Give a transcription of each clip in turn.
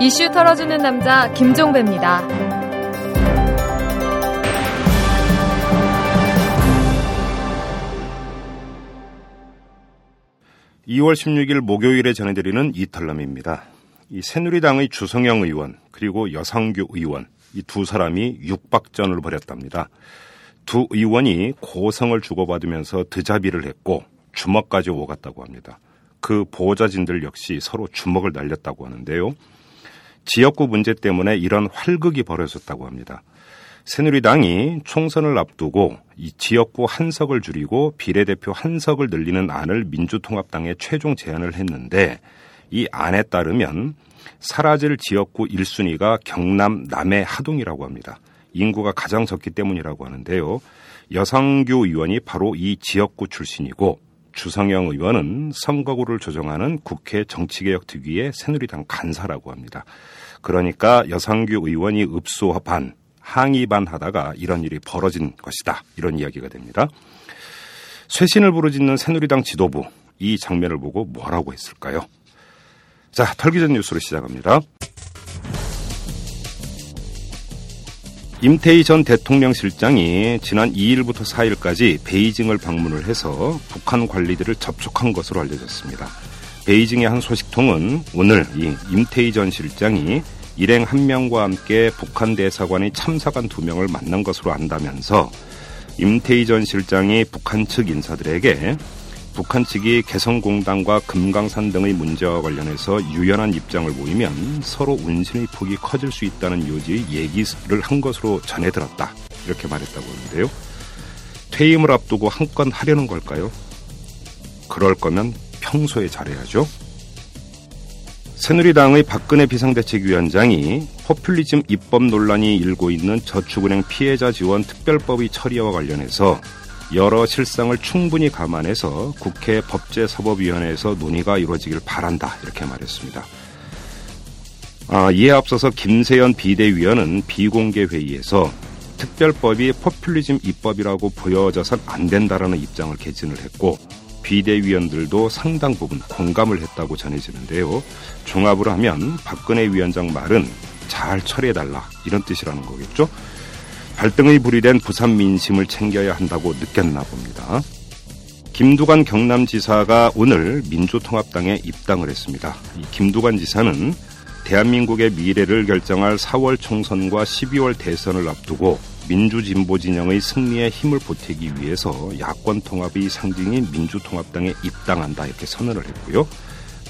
이슈 털어주는 남자 김종배입니다. 2월 16일 목요일에 전해드리는 이탈남입니다. 이 새누리당의 주성영 의원 그리고 여상규 의원 이 두 사람이 육박전을 벌였답니다. 두 의원이 고성을 주고받으면서 드자비를 했고 주먹까지 오갔다고 합니다. 그 보좌진들 역시 서로 주먹을 날렸다고 하는데요. 지역구 문제 때문에 이런 활극이 벌어졌다고 합니다. 새누리당이 총선을 앞두고 이 지역구 한석을 줄이고 비례대표 한석을 늘리는 안을 민주통합당에 최종 제안을 했는데 이 안에 따르면 사라질 지역구 1순위가 경남 남해 하동이라고 합니다. 인구가 가장 적기 때문이라고 하는데요. 여상규 의원이 바로 이 지역구 출신이고 주성영 의원은 선거구를 조정하는 국회 정치개혁 특위의 새누리당 간사라고 합니다. 그러니까 여상규 의원이 읍소 반 항의 반 하다가 이런 일이 벌어진 것이다. 이런 이야기가 됩니다. 쇄신을 부르짖는 새누리당 지도부 이 장면을 보고 뭐라고 했을까요? 자, 털기전 뉴스로 시작합니다. 임태희 전 대통령 실장이 지난 2일부터 4일까지 베이징을 방문을 해서 북한 관리들을 접촉한 것으로 알려졌습니다. 베이징의 한 소식통은 오늘 이 임태희 전 실장이 일행 한 명과 함께 북한 대사관의 참사관 두 명을 만난 것으로 안다면서 임태희 전 실장이 북한 측 인사들에게 북한 측이 개성공단과 금강산 등의 문제와 관련해서 유연한 입장을 보이면 서로 운신의 폭이 커질 수 있다는 요지의 얘기를 한 것으로 전해 들었다. 이렇게 말했다고 하는데요. 퇴임을 앞두고 한 건 하려는 걸까요? 그럴 거면 평소에 잘해야죠. 새누리당의 박근혜 비상대책위원장이 포퓰리즘 입법 논란이 일고 있는 저축은행 피해자 지원 특별법의 처리와 관련해서 여러 실상을 충분히 감안해서 국회 법제사법위원회에서 논의가 이루어지길 바란다 이렇게 말했습니다. 아, 이에 앞서서 김세연 비대위원은 비공개 회의에서 특별법이 포퓰리즘 입법이라고 보여져선 안 된다라는 입장을 개진을 했고 비대위원들도 상당 부분 공감을 했다고 전해지는데요. 종합으로 하면 박근혜 위원장 말은 잘 처리해달라 이런 뜻이라는 거겠죠. 발등의 불이 된 부산 민심을 챙겨야 한다고 느꼈나 봅니다. 김두관 경남지사가 오늘 민주통합당에 입당을 했습니다. 김두관 지사는 대한민국의 미래를 결정할 4월 총선과 12월 대선을 앞두고 민주진보 진영의 승리에 힘을 보태기 위해서 야권 통합의 상징인 민주통합당에 입당한다 이렇게 선언을 했고요.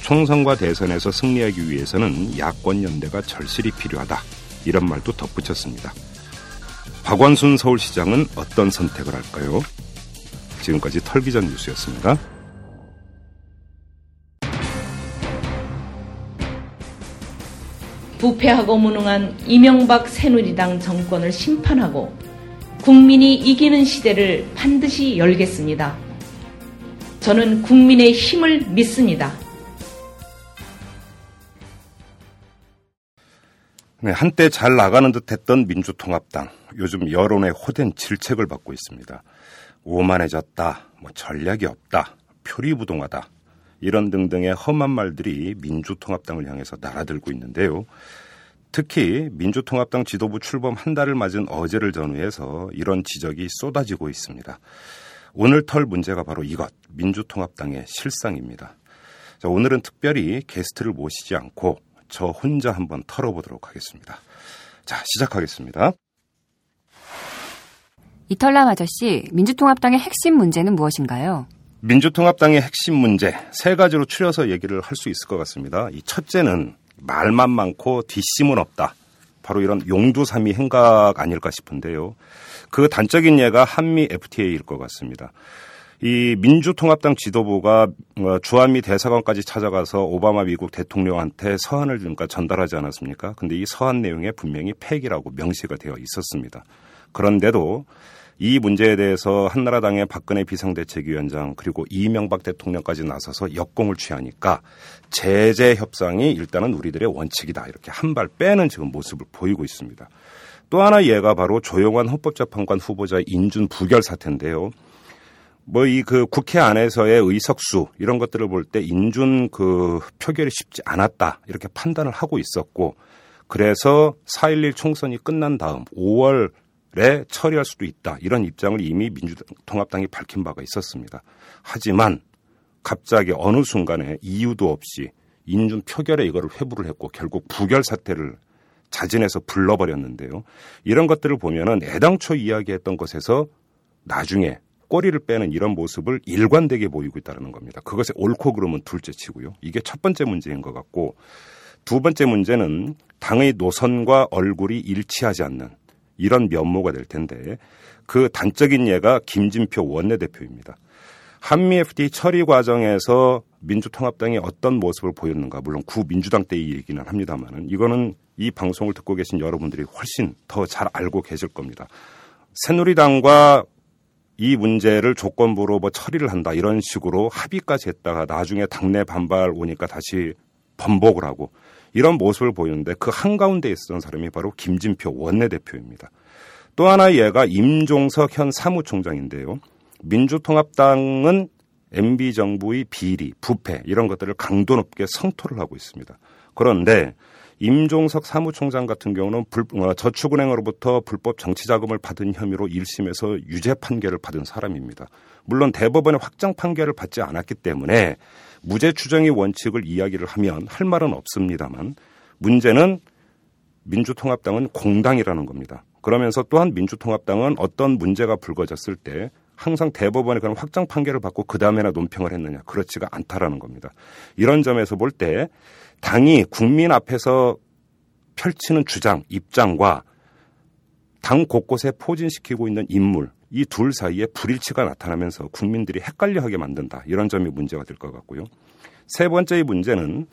총선과 대선에서 승리하기 위해서는 야권 연대가 절실히 필요하다 이런 말도 덧붙였습니다. 박원순 서울시장은 어떤 선택을 할까요? 지금까지 털기전 뉴스였습니다. 부패하고 무능한 이명박 새누리당 정권을 심판하고 국민이 이기는 시대를 반드시 열겠습니다. 저는 국민의 힘을 믿습니다. 네, 한때 잘 나가는 듯 했던 민주통합당. 요즘 여론의 호된 질책을 받고 있습니다. 오만해졌다, 뭐 전략이 없다, 표리부동하다, 이런 등등의 험한 말들이 민주통합당을 향해서 날아들고 있는데요. 특히 민주통합당 지도부 출범 한 달을 맞은 어제를 전후해서 이런 지적이 쏟아지고 있습니다. 오늘 털 문제가 바로 이것, 민주통합당의 실상입니다. 자, 오늘은 특별히 게스트를 모시지 않고 저 혼자 한번 털어보도록 하겠습니다. 자, 시작하겠습니다. 이털남 아저씨, 민주통합당의 핵심 문제는 무엇인가요? 민주통합당의 핵심 문제 세 가지로 추려서 얘기를 할 수 있을 것 같습니다. 이 첫째는 말만 많고 뒷심은 없다. 바로 이런 용두삼이 행각 아닐까 싶은데요. 그 단적인 예가 한미 FTA일 것 같습니다. 이 민주통합당 지도부가 어, 주한미 대사관까지 찾아가서 오바마 미국 대통령한테 서한을 그러니까 전달하지 않았습니까? 근데 이 서한 내용에 분명히 폐기라고 명시가 되어 있었습니다. 그런데도 이 문제에 대해서 한나라당의 박근혜 비상대책위원장 그리고 이명박 대통령까지 나서서 역공을 취하니까 제재 협상이 일단은 우리들의 원칙이다 이렇게 한 발 빼는 지금 모습을 보이고 있습니다. 또 하나 예가 바로 조용한 헌법재판관 후보자 인준 부결 사태인데요. 뭐 이 그 국회 안에서의 의석수 이런 것들을 볼 때 인준 그 표결이 쉽지 않았다 이렇게 판단을 하고 있었고 그래서 4.11 총선이 끝난 다음 5월에 처리할 수도 있다 이런 입장을 이미 민주통합당이 밝힌 바가 있었습니다. 하지만 갑자기 어느 순간에 이유도 없이 인준 표결에 이거를 회부를 했고 결국 부결 사태를 자진해서 불러버렸는데요. 이런 것들을 보면은 애당초 이야기했던 것에서 나중에 꼬리를 빼는 이런 모습을 일관되게 보이고 있다는 겁니다. 그것의 옳고 그름은 둘째 치고요. 이게 첫 번째 문제인 것 같고 두 번째 문제는 당의 노선과 얼굴이 일치하지 않는 이런 면모가 될 텐데 그 단적인 예가 김진표 원내대표입니다. 한미 FTA 처리 과정에서 민주통합당이 어떤 모습을 보였는가 물론 구민주당 때의 얘기는 합니다만은 이거는 이 방송을 듣고 계신 여러분들이 훨씬 더 잘 알고 계실 겁니다. 새누리당과 이 문제를 조건부로 뭐 처리를 한다 이런 식으로 합의까지 했다가 나중에 당내 반발 오니까 다시 번복을 하고 이런 모습을 보이는데 그 한가운데 있었던 사람이 바로 김진표 원내대표입니다. 또 하나 얘가 임종석 현 사무총장인데요. 민주통합당은 MB 정부의 비리, 부패 이런 것들을 강도 높게 성토를 하고 있습니다. 그런데 임종석 사무총장 같은 경우는 불, 어, 저축은행으로부터 불법 정치자금을 받은 혐의로 1심에서 유죄 판결을 받은 사람입니다. 물론 대법원의 확정 판결을 받지 않았기 때문에 무죄 추정의 원칙을 이야기를 하면 할 말은 없습니다만 문제는 민주통합당은 공당이라는 겁니다. 그러면서 또한 민주통합당은 어떤 문제가 불거졌을 때 항상 대법원의 그런 확정 판결을 받고 그 다음에나 논평을 했느냐 그렇지가 않다라는 겁니다. 이런 점에서 볼 때 당이 국민 앞에서 펼치는 주장, 입장과 당 곳곳에 포진시키고 있는 인물 이 둘 사이에 불일치가 나타나면서 국민들이 헷갈려하게 만든다 이런 점이 문제가 될 것 같고요. 세 번째의 문제는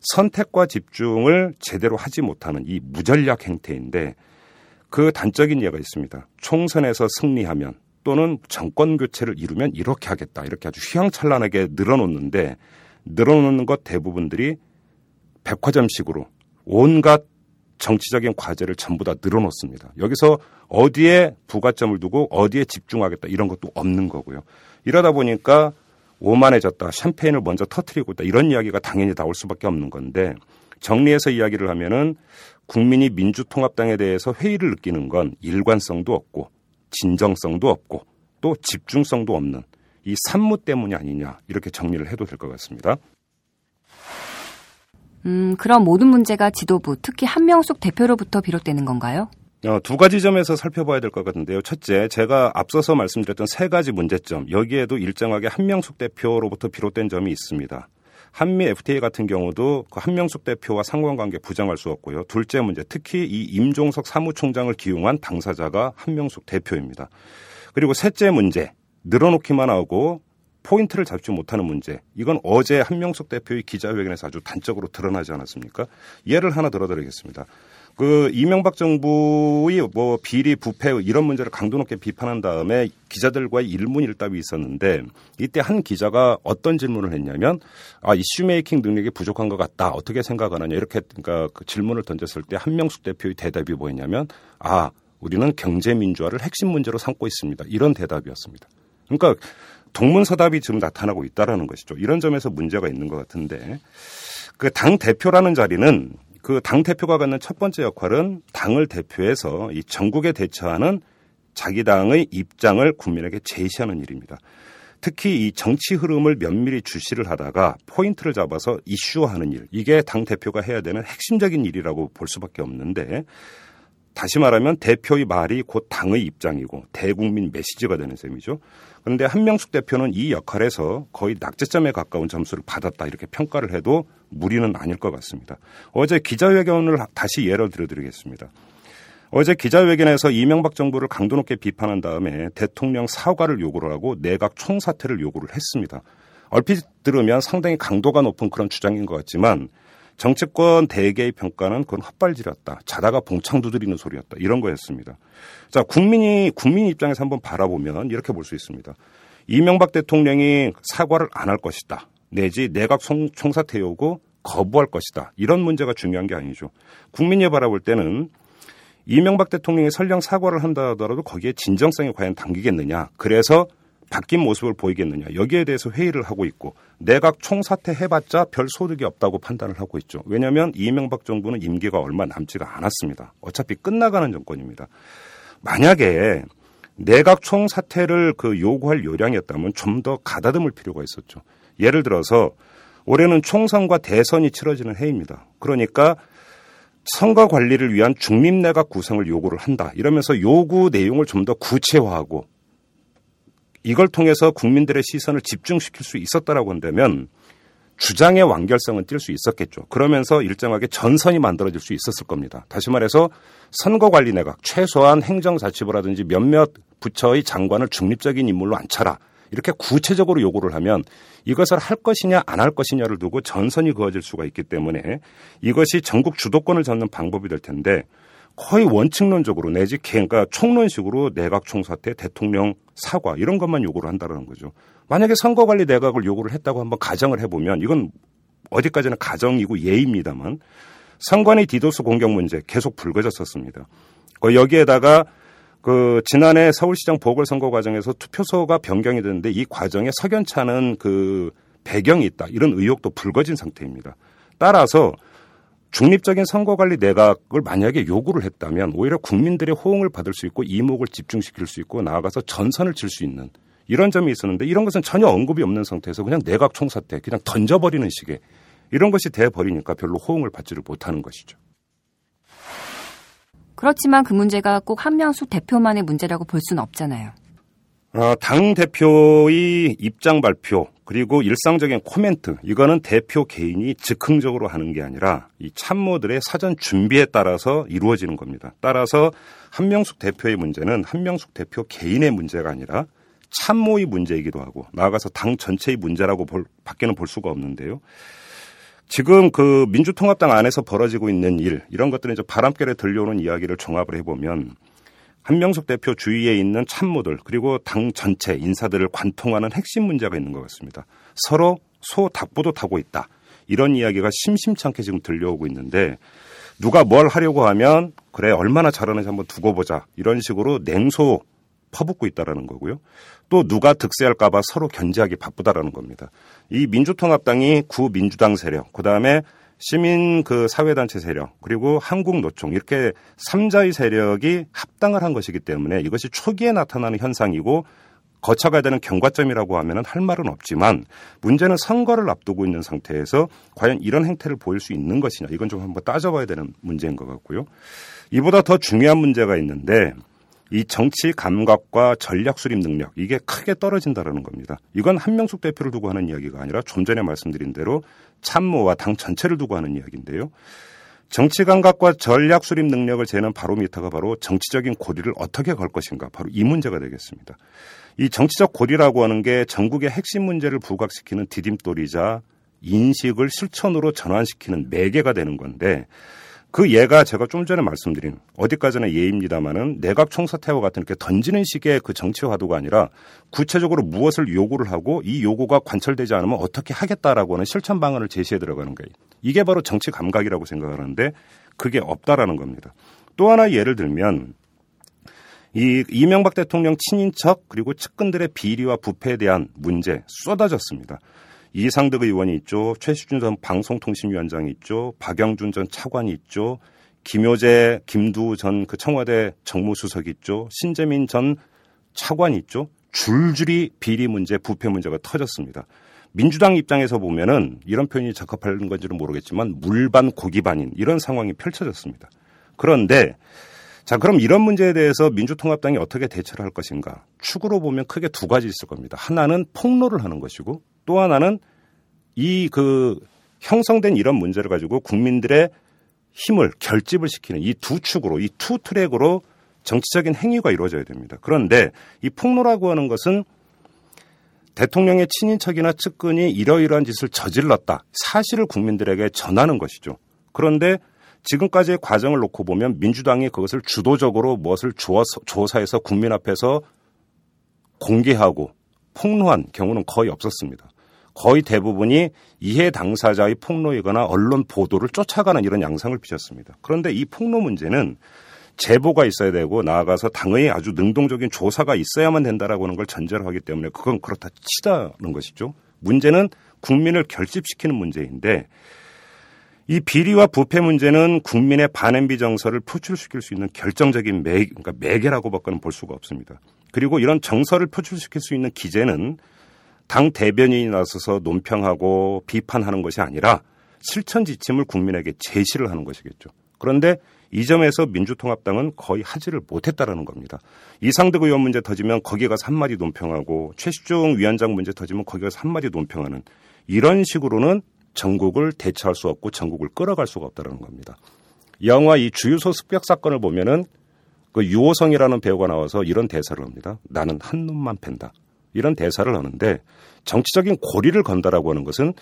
선택과 집중을 제대로 하지 못하는 이 무전략 행태인데 그 단적인 예가 있습니다. 총선에서 승리하면 또는 정권 교체를 이루면 이렇게 하겠다. 이렇게 아주 휘황찬란하게 늘어놓는데 늘어놓는 것 대부분들이 백화점식으로 온갖 정치적인 과제를 전부 다 늘어놓습니다. 여기서 어디에 부가점을 두고 어디에 집중하겠다 이런 것도 없는 거고요. 이러다 보니까 오만해졌다. 샴페인을 먼저 터트리고 있다. 이런 이야기가 당연히 나올 수밖에 없는 건데 정리해서 이야기를 하면은 국민이 민주통합당에 대해서 회의를 느끼는 건 일관성도 없고 진정성도 없고 또 집중성도 없는 이 산무 때문이 아니냐 이렇게 정리를 해도 될 것 같습니다. 음, 그럼 모든 문제가 지도부, 특히 한명숙 대표로부터 비롯되는 건가요? 어, 두 가지 점에서 살펴봐야 될 것 같은데요. 첫째, 제가 앞서서 말씀드렸던 세 가지 문제점, 여기에도 일정하게 한명숙 대표로부터 비롯된 점이 있습니다. 한미 FTA 같은 경우도 그 한명숙 대표와 상관관계 부정할 수 없고요. 둘째 문제, 특히 이 임종석 사무총장을 기용한 당사자가 한명숙 대표입니다. 그리고 셋째 문제, 늘어놓기만 하고 포인트를 잡지 못하는 문제. 이건 어제 한명숙 대표의 기자회견에서 아주 단적으로 드러나지 않았습니까? 예를 하나 들어드리겠습니다. 그 이명박 정부의 뭐 비리 부패 이런 문제를 강도 높게 비판한 다음에 기자들과의 일문일답이 있었는데 이때 한 기자가 어떤 질문을 했냐면 아 이슈 메이킹 능력이 부족한 것 같다 어떻게 생각하느냐 이렇게 그러니까 그 질문을 던졌을 때 한명숙 대표의 대답이 뭐였냐면 아 우리는 경제 민주화를 핵심 문제로 삼고 있습니다 이런 대답이었습니다. 그러니까 동문서답이 지금 나타나고 있다라는 것이죠. 이런 점에서 문제가 있는 것 같은데 그 당 대표라는 자리는 그 당 대표가 갖는 첫 번째 역할은 당을 대표해서 이 전국에 대처하는 자기 당의 입장을 국민에게 제시하는 일입니다. 특히 이 정치 흐름을 면밀히 주시를 하다가 포인트를 잡아서 이슈화하는 일 이게 당 대표가 해야 되는 핵심적인 일이라고 볼 수밖에 없는데 다시 말하면 대표의 말이 곧 당의 입장이고 대국민 메시지가 되는 셈이죠. 그런데 한명숙 대표는 이 역할에서 거의 낙제점에 가까운 점수를 받았다 이렇게 평가를 해도 무리는 아닐 것 같습니다. 어제 기자회견을 다시 예를 들어드리겠습니다. 어제 기자회견에서 이명박 정부를 강도 높게 비판한 다음에 대통령 사과를 요구를 하고 내각 총사퇴를 요구를 했습니다. 얼핏 들으면 상당히 강도가 높은 그런 주장인 것 같지만 정치권 대개의 평가는 그건 헛발질이었다. 자다가 봉창 두드리는 소리였다. 이런 거였습니다. 자, 국민이, 국민 입장에서 한번 바라보면 이렇게 볼 수 있습니다. 이명박 대통령이 사과를 안 할 것이다. 내지 내각 총사퇴 요구 거부할 것이다. 이런 문제가 중요한 게 아니죠. 국민이 바라볼 때는 이명박 대통령이 설령 사과를 한다 하더라도 거기에 진정성이 과연 담기겠느냐. 그래서 바뀐 모습을 보이겠느냐 여기에 대해서 회의를 하고 있고 내각 총사퇴 해봤자 별 소득이 없다고 판단을 하고 있죠. 왜냐하면 이명박 정부는 임기가 얼마 남지가 않았습니다. 어차피 끝나가는 정권입니다. 만약에 내각 총사퇴를 그 요구할 요량이었다면 좀 더 가다듬을 필요가 있었죠. 예를 들어서 올해는 총선과 대선이 치러지는 해입니다. 그러니까 선거 관리를 위한 중립내각 구성을 요구를 한다. 이러면서 요구 내용을 좀 더 구체화하고 이걸 통해서 국민들의 시선을 집중시킬 수 있었다라고 한다면 주장의 완결성은 띌 수 있었겠죠. 그러면서 일정하게 전선이 만들어질 수 있었을 겁니다. 다시 말해서 선거관리 내각 최소한 행정자치부라든지 몇몇 부처의 장관을 중립적인 인물로 앉혀라. 이렇게 구체적으로 요구를 하면 이것을 할 것이냐 안 할 것이냐를 두고 전선이 그어질 수가 있기 때문에 이것이 전국 주도권을 잡는 방법이 될 텐데 거의 원칙론적으로 내지 그러니까 총론식으로 내각 총사퇴 대통령 사과 이런 것만 요구를 한다는 거죠. 만약에 선거관리 내각을 요구를 했다고 한번 가정을 해보면 이건 어디까지나 가정이고 예입니다만 선관위 디도스 공격 문제 계속 불거졌었습니다. 여기에다가 그 지난해 서울시장 보궐선거 과정에서 투표소가 변경이 됐는데 이 과정에 석연찮은 그 배경이 있다 이런 의혹도 불거진 상태입니다. 따라서 중립적인 선거관리 내각을 만약에 요구를 했다면 오히려 국민들의 호응을 받을 수 있고 이목을 집중시킬 수 있고 나아가서 전선을 칠 수 있는 이런 점이 있었는데 이런 것은 전혀 언급이 없는 상태에서 그냥 내각 총사때 그냥 던져버리는 식의 이런 것이 돼버리니까 별로 호응을 받지를 못하는 것이죠. 그렇지만 그 문제가 꼭 한명숙 대표만의 문제라고 볼 수는 없잖아요. 어, 당 대표의 입장 발표 그리고 일상적인 코멘트 이거는 대표 개인이 즉흥적으로 하는 게 아니라 이 참모들의 사전 준비에 따라서 이루어지는 겁니다. 따라서 한명숙 대표의 문제는 한명숙 대표 개인의 문제가 아니라 참모의 문제이기도 하고 나아가서 당 전체의 문제라고 볼, 밖에는 볼 수가 없는데요. 지금 그 민주통합당 안에서 벌어지고 있는 일 이런 것들은 이제 바람결에 들려오는 이야기를 종합을 해보면 한명숙 대표 주위에 있는 참모들 그리고 당 전체 인사들을 관통하는 핵심 문제가 있는 것 같습니다. 서로 소 닭보도 타고 있다. 이런 이야기가 심심찮게 지금 들려오고 있는데 누가 뭘 하려고 하면 그래 얼마나 잘하는지 한번 두고 보자 이런 식으로 냉소 퍼붓고 있다라는 거고요. 또 누가 득세할까봐 서로 견제하기 바쁘다라는 겁니다. 이 민주통합당이 구민주당 세력, 그 다음에 시민 그 사회단체 세력 그리고 한국노총 이렇게 삼자의 세력이 합당을 한 것이기 때문에 이것이 초기에 나타나는 현상이고 거쳐가야 되는 경과점이라고 하면은 할 말은 없지만 문제는 선거를 앞두고 있는 상태에서 과연 이런 행태를 보일 수 있는 것이냐 이건 좀 한번 따져봐야 되는 문제인 것 같고요. 이보다 더 중요한 문제가 있는데 이 정치 감각과 전략 수립 능력 이게 크게 떨어진다라는 겁니다. 이건 한명숙 대표를 두고 하는 이야기가 아니라 좀 전에 말씀드린 대로 참모와 당 전체를 두고 하는 이야기인데요. 정치 감각과 전략 수립 능력을 재는 바로미터가 바로 정치적인 고리를 어떻게 걸 것인가 바로 이 문제가 되겠습니다. 이 정치적 고리라고 하는 게 전국의 핵심 문제를 부각시키는 디딤돌이자 인식을 실천으로 전환시키는 매개가 되는 건데 그 예가 제가 좀 전에 말씀드린 어디까지나 예입니다마는 내각 총사태와 같은 이렇게 던지는 식의 그 정치 화두가 아니라 구체적으로 무엇을 요구를 하고 이 요구가 관철되지 않으면 어떻게 하겠다라고 하는 실천 방안을 제시해 들어가는 거예요. 이게 바로 정치 감각이라고 생각하는데 그게 없다라는 겁니다. 또 하나 예를 들면 이 이명박 대통령 친인척 그리고 측근들의 비리와 부패에 대한 문제 쏟아졌습니다. 이상득 의원이 있죠. 최시준 전 방송통신위원장이 있죠. 박영준 전 차관이 있죠. 김효재, 김두 전 그 청와대 정무수석이 있죠. 신재민 전 차관이 있죠. 줄줄이 비리 문제, 부패 문제가 터졌습니다. 민주당 입장에서 보면은 이런 표현이 적합한 건지는 모르겠지만 물반 고기반인 이런 상황이 펼쳐졌습니다. 그런데 자, 그럼 이런 문제에 대해서 민주통합당이 어떻게 대처를 할 것인가? 축으로 보면 크게 두 가지 있을 겁니다. 하나는 폭로를 하는 것이고 또 하나는 이 그 형성된 이런 문제를 가지고 국민들의 힘을 결집을 시키는 이 두 축으로 이 투 트랙으로 정치적인 행위가 이루어져야 됩니다. 그런데 이 폭로라고 하는 것은 대통령의 친인척이나 측근이 이러이러한 짓을 저질렀다. 사실을 국민들에게 전하는 것이죠. 그런데 지금까지의 과정을 놓고 보면 민주당이 그것을 주도적으로 무엇을 조사해서 국민 앞에서 공개하고 폭로한 경우는 거의 없었습니다. 거의 대부분이 이해 당사자의 폭로이거나 언론 보도를 쫓아가는 이런 양상을 빚었습니다. 그런데 이 폭로 문제는 제보가 있어야 되고 나아가서 당의 아주 능동적인 조사가 있어야만 된다라고 하는 걸 전제로 하기 때문에 그건 그렇다 치다는 것이죠. 문제는 국민을 결집시키는 문제인데 이 비리와 부패 문제는 국민의 반응비 정서를 표출시킬 수 있는 결정적인 매, 그러니까 매개라고밖에는 볼 수가 없습니다. 그리고 이런 정서를 표출시킬 수 있는 기재는 당 대변인이 나서서 논평하고 비판하는 것이 아니라 실천 지침을 국민에게 제시를 하는 것이겠죠. 그런데 이 점에서 민주통합당은 거의 하지를 못했다라는 겁니다. 이상득 의원 문제 터지면 거기에 가서 한마디 논평하고 최시중 위원장 문제 터지면 거기 가서 한마디 논평하는 이런 식으로는 전국을 대처할 수 없고 전국을 끌어갈 수가 없다는 겁니다. 영화 이 주유소 습격 사건을 보면은 그 유호성이라는 배우가 나와서 이런 대사를 합니다. 나는 한 놈만 팬다. 이런 대사를 하는데 정치적인 고리를 건다라고 하는 것은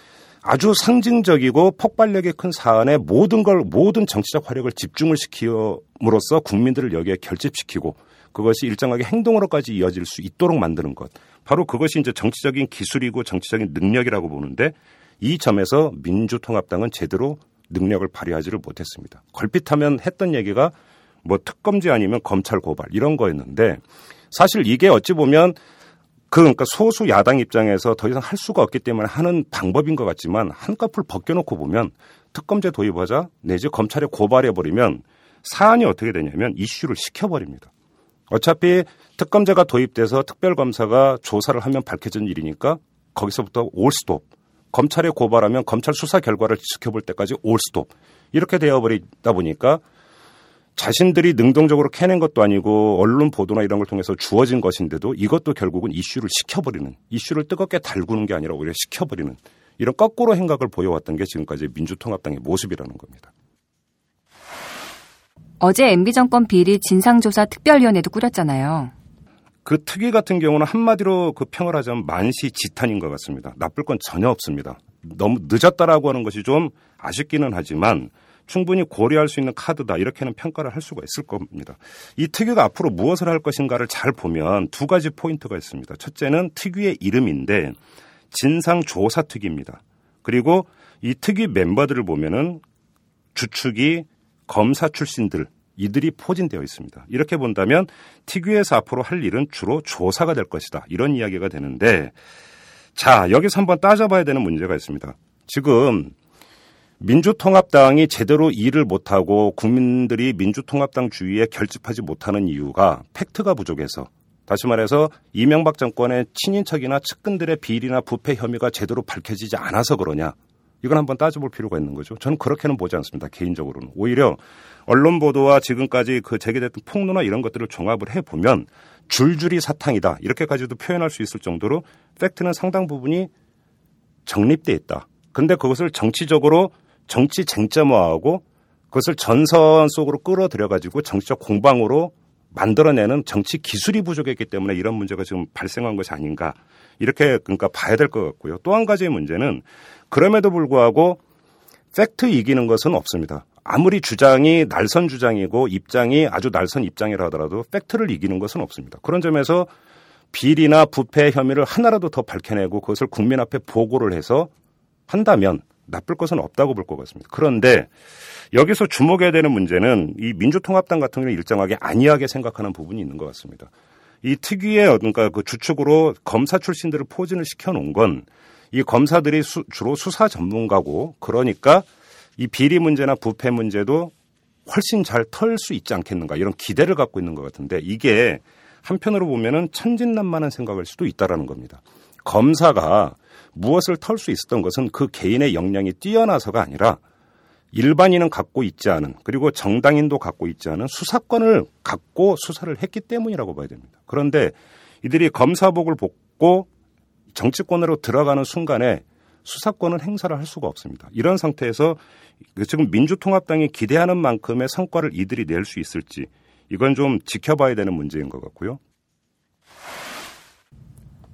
아주 상징적이고 폭발력이 큰 사안에 모든 걸 모든 정치적 화력을 집중을 시키므로써 국민들을 여기에 결집시키고 그것이 일정하게 행동으로까지 이어질 수 있도록 만드는 것. 바로 그것이 이제 정치적인 기술이고 정치적인 능력이라고 보는데 이 점에서 민주통합당은 제대로 능력을 발휘하지를 못했습니다. 걸핏하면 했던 얘기가 뭐 특검제 아니면 검찰 고발 이런 거였는데 사실 이게 어찌 보면 그 그러니까 소수 야당 입장에서 더 이상 할 수가 없기 때문에 하는 방법인 것 같지만 한꺼풀 벗겨놓고 보면 특검제 도입하자 내지 검찰에 고발해버리면 사안이 어떻게 되냐면 이슈를 시켜버립니다. 어차피 특검제가 도입돼서 특별검사가 조사를 하면 밝혀진 일이니까 거기서부터 올 스톱. 검찰에 고발하면 검찰 수사 결과를 지켜볼 때까지 올 스톱. 이렇게 되어버리다 보니까 자신들이 능동적으로 캐낸 것도 아니고 언론 보도나 이런 걸 통해서 주어진 것인데도 이것도 결국은 이슈를 식혀버리는 이슈를 뜨겁게 달구는 게 아니라 오히려 식혀버리는 이런 거꾸로 행각을 보여왔던 게 지금까지 민주통합당의 모습이라는 겁니다. 어제 MB 정권 비리 진상조사 특별위원회도 꾸렸잖아요. 그 특위 같은 경우는 한마디로 그 평을 하자면 만시 지탄인 것 같습니다. 나쁠 건 전혀 없습니다. 너무 늦었다라고 하는 것이 좀 아쉽기는 하지만 충분히 고려할 수 있는 카드다 이렇게는 평가를 할 수가 있을 겁니다. 이 특위가 앞으로 무엇을 할 것인가를 잘 보면 두 가지 포인트가 있습니다. 첫째는 특위의 이름인데 진상조사 특위입니다. 그리고 이 특위 멤버들을 보면은 주축이 검사 출신들 이들이 포진되어 있습니다. 이렇게 본다면 특위에서 앞으로 할 일은 주로 조사가 될 것이다. 이런 이야기가 되는데 자, 여기서 한번 따져봐야 되는 문제가 있습니다. 지금 민주통합당이 제대로 일을 못하고 국민들이 민주통합당 주위에 결집하지 못하는 이유가 팩트가 부족해서 다시 말해서 이명박 정권의 친인척이나 측근들의 비리나 부패 혐의가 제대로 밝혀지지 않아서 그러냐. 이건 한번 따져볼 필요가 있는 거죠. 저는 그렇게는 보지 않습니다. 개인적으로는. 오히려 언론 보도와 지금까지 그 제기됐던 폭로나 이런 것들을 종합을 해 보면 줄줄이 사탕이다. 이렇게까지도 표현할 수 있을 정도로 팩트는 상당 부분이 정립돼 있다. 근데 그것을 정치적으로 정치 쟁점화하고 그것을 전선 속으로 끌어들여 가지고 정치적 공방으로 만들어내는 정치 기술이 부족했기 때문에 이런 문제가 지금 발생한 것이 아닌가 이렇게 그러니까 봐야 될 것 같고요. 또 한 가지의 문제는 그럼에도 불구하고 팩트 이기는 것은 없습니다. 아무리 주장이 날선 주장이고 입장이 아주 날선 입장이라 하더라도 팩트를 이기는 것은 없습니다. 그런 점에서 비리나 부패 혐의를 하나라도 더 밝혀내고 그것을 국민 앞에 보고를 해서 한다면 나쁠 것은 없다고 볼 것 같습니다. 그런데 여기서 주목해야 되는 문제는 이 민주통합당 같은 경우는 일정하게 안이하게 생각하는 부분이 있는 것 같습니다. 이 특유의 그러니까 그 주축으로 검사 출신들을 포진을 시켜놓은 건 이 검사들이 수, 주로 수사 전문가고 그러니까 이 비리 문제나 부패 문제도 훨씬 잘 털 수 있지 않겠는가 이런 기대를 갖고 있는 것 같은데 이게 한편으로 보면은 천진난만한 생각일 수도 있다라는 겁니다. 검사가 무엇을 털 수 있었던 것은 그 개인의 역량이 뛰어나서가 아니라 일반인은 갖고 있지 않은 그리고 정당인도 갖고 있지 않은 수사권을 갖고 수사를 했기 때문이라고 봐야 됩니다. 그런데 이들이 검사복을 벗고 정치권으로 들어가는 순간에 수사권은 행사를 할 수가 없습니다. 이런 상태에서 지금 민주통합당이 기대하는 만큼의 성과를 이들이 낼 수 있을지 이건 좀 지켜봐야 되는 문제인 것 같고요.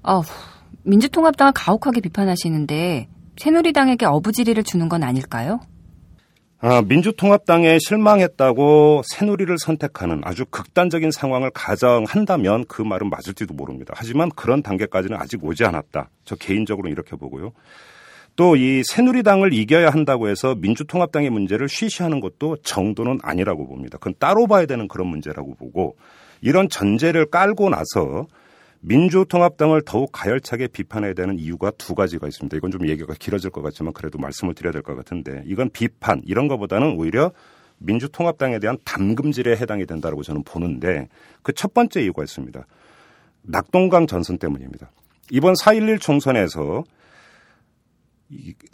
어, 민주통합당을 가혹하게 비판하시는데 새누리당에게 어부지리를 주는 건 아닐까요? 아, 민주통합당에 실망했다고 새누리를 선택하는 아주 극단적인 상황을 가정한다면 그 말은 맞을지도 모릅니다. 하지만 그런 단계까지는 아직 오지 않았다. 저 개인적으로 이렇게 보고요. 또 이 새누리당을 이겨야 한다고 해서 민주통합당의 문제를 쉬쉬하는 것도 정도는 아니라고 봅니다. 그건 따로 봐야 되는 그런 문제라고 보고 이런 전제를 깔고 나서 민주통합당을 더욱 가열차게 비판해야 되는 이유가 두 가지가 있습니다. 이건 좀 얘기가 길어질 것 같지만 그래도 말씀을 드려야 될 것 같은데 이건 비판 이런 것보다는 오히려 민주통합당에 대한 담금질에 해당이 된다고 저는 보는데 그 첫 번째 이유가 있습니다. 낙동강 전선 때문입니다. 이번 4.11 총선에서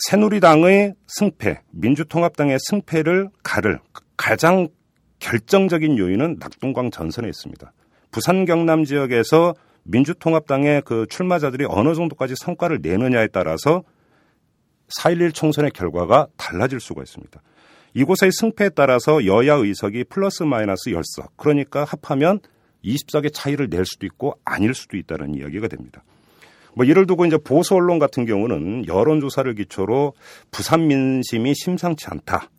새누리당의 승패, 민주통합당의 승패를 가를 가장 결정적인 요인은 낙동강 전선에 있습니다. 부산 경남 지역에서 민주통합당의 그 출마자들이 어느 정도까지 성과를 내느냐에 따라서 4.11 총선의 결과가 달라질 수가 있습니다. 이곳의 승패에 따라서 여야 의석이 플러스 마이너스 10석, 그러니까 합하면 20석의 차이를 낼 수도 있고 아닐 수도 있다는 이야기가 됩니다. 뭐 이를 두고 이제 보수 언론 같은 경우는 여론조사를 기초로 부산 민심이 심상치 않다.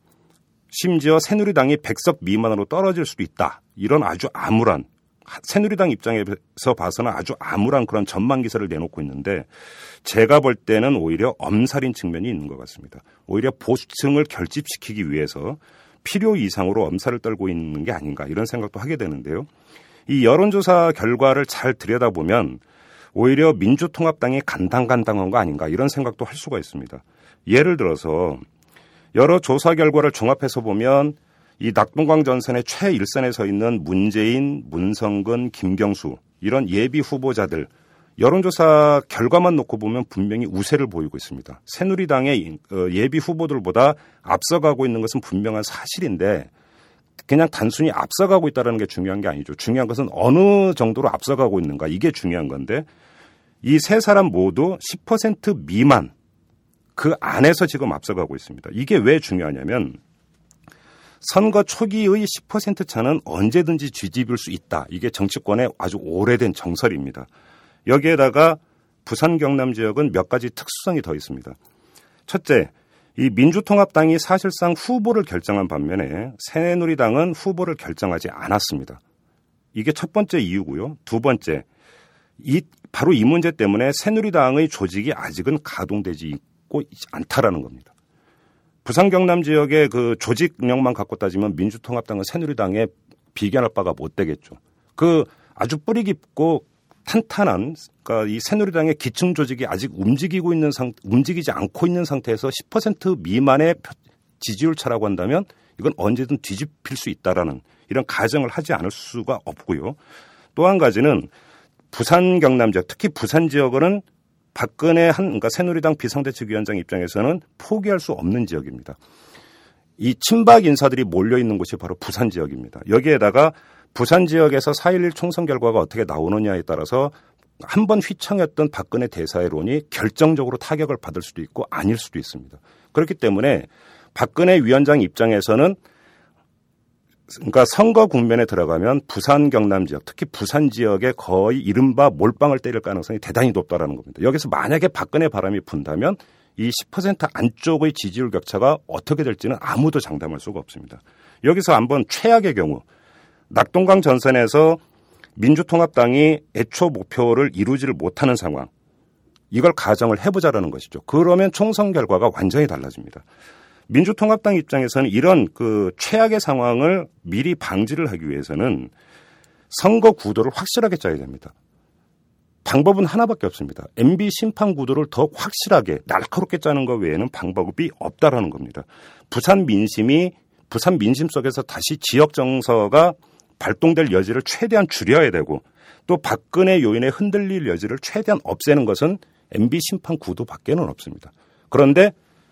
심지어 새누리당이 100석 미만으로 떨어질 수도 있다. 이런 아주 암울한 새누리당 입장에서 봐서는 아주 암울한 그런 전망 기사를 내놓고 있는데 제가 볼 때는 오히려 엄살인 측면이 있는 것 같습니다. 오히려 보수층을 결집시키기 위해서 필요 이상으로 엄살을 떨고 있는 게 아닌가 이런 생각도 하게 되는데요. 이 여론조사 결과를 잘 들여다보면 오히려 민주통합당이 간당간당한 거 아닌가 이런 생각도 할 수가 있습니다. 예를 들어서 여러 조사 결과를 종합해서 보면 이 낙동강 전선의 최일선에 서 있는 문재인, 문성근, 김경수 이런 예비 후보자들 여론조사 결과만 놓고 보면 분명히 우세를 보이고 있습니다. 새누리당의 어, 예비 후보들보다 앞서가고 있는 것은 분명한 사실인데 그냥 단순히 앞서가고 있다는 게 중요한 게 아니죠. 중요한 것은 어느 정도로 앞서가고 있는가 이게 중요한 건데 이 세 사람 모두 10% 미만 그 안에서 지금 앞서가고 있습니다. 이게 왜 중요하냐면 선거 초기의 10% 차는 언제든지 뒤집을 수 있다. 이게 정치권의 아주 오래된 정설입니다. 여기에다가 부산 경남 지역은 몇 가지 특수성이 더 있습니다. 첫째, 이 민주통합당이 사실상 후보를 결정한 반면에 새누리당은 후보를 결정하지 않았습니다. 이게 첫 번째 이유고요. 두 번째, 이 바로 이 문제 때문에 새누리당의 조직이 아직은 가동되지 있고 않다라는 겁니다. 부산 경남 지역의 그 조직력만 갖고 따지면 민주통합당은 새누리당에 비견할 바가 못 되겠죠. 그 아주 뿌리 깊고 탄탄한 그러니까 이 새누리당의 기층 조직이 아직 움직이고 있는 상 움직이지 않고 있는 상태에서 10% 미만의 지지율 차라고 한다면 이건 언제든 뒤집힐 수 있다라는 이런 가정을 하지 않을 수가 없고요. 또 한 가지는 부산 경남 지역 특히 부산 지역은 박근혜 한 그러니까 새누리당 비상대책위원장 입장에서는 포기할 수 없는 지역입니다. 이 친박 인사들이 몰려 있는 곳이 바로 부산 지역입니다. 여기에다가 부산 지역에서 4.11 총선 결과가 어떻게 나오느냐에 따라서 한 번 휘청했던 박근혜 대사의론이 결정적으로 타격을 받을 수도 있고 아닐 수도 있습니다. 그렇기 때문에 박근혜 위원장 입장에서는 그러니까 선거 국면에 들어가면 부산 경남 지역, 특히 부산 지역에 거의 이른바 몰빵을 때릴 가능성이 대단히 높다라는 겁니다. 여기서 만약에 박근혜 바람이 분다면 이 10% 안쪽의 지지율 격차가 어떻게 될지는 아무도 장담할 수가 없습니다. 여기서 한번 최악의 경우 낙동강 전선에서 민주통합당이 애초 목표를 이루지를 못하는 상황 이걸 가정을 해보자라는 것이죠. 그러면 총선 결과가 완전히 달라집니다. 민주통합당 입장에서는 이런 그 최악의 상황을 미리 방지를 하기 위해서는 선거 구도를 확실하게 짜야 됩니다. 방법은 하나밖에 없습니다. MB 심판 구도를 더 확실하게 날카롭게 짜는 것 외에는 방법이 없다라는 겁니다. 부산 민심이 부산 민심 속에서 다시 지역 정서가 발동될 여지를 최대한 줄여야 되고 또 박근혜 요인에 흔들릴 여지를 최대한 없애는 것은 MB 심판 구도밖에는 없습니다. 그런데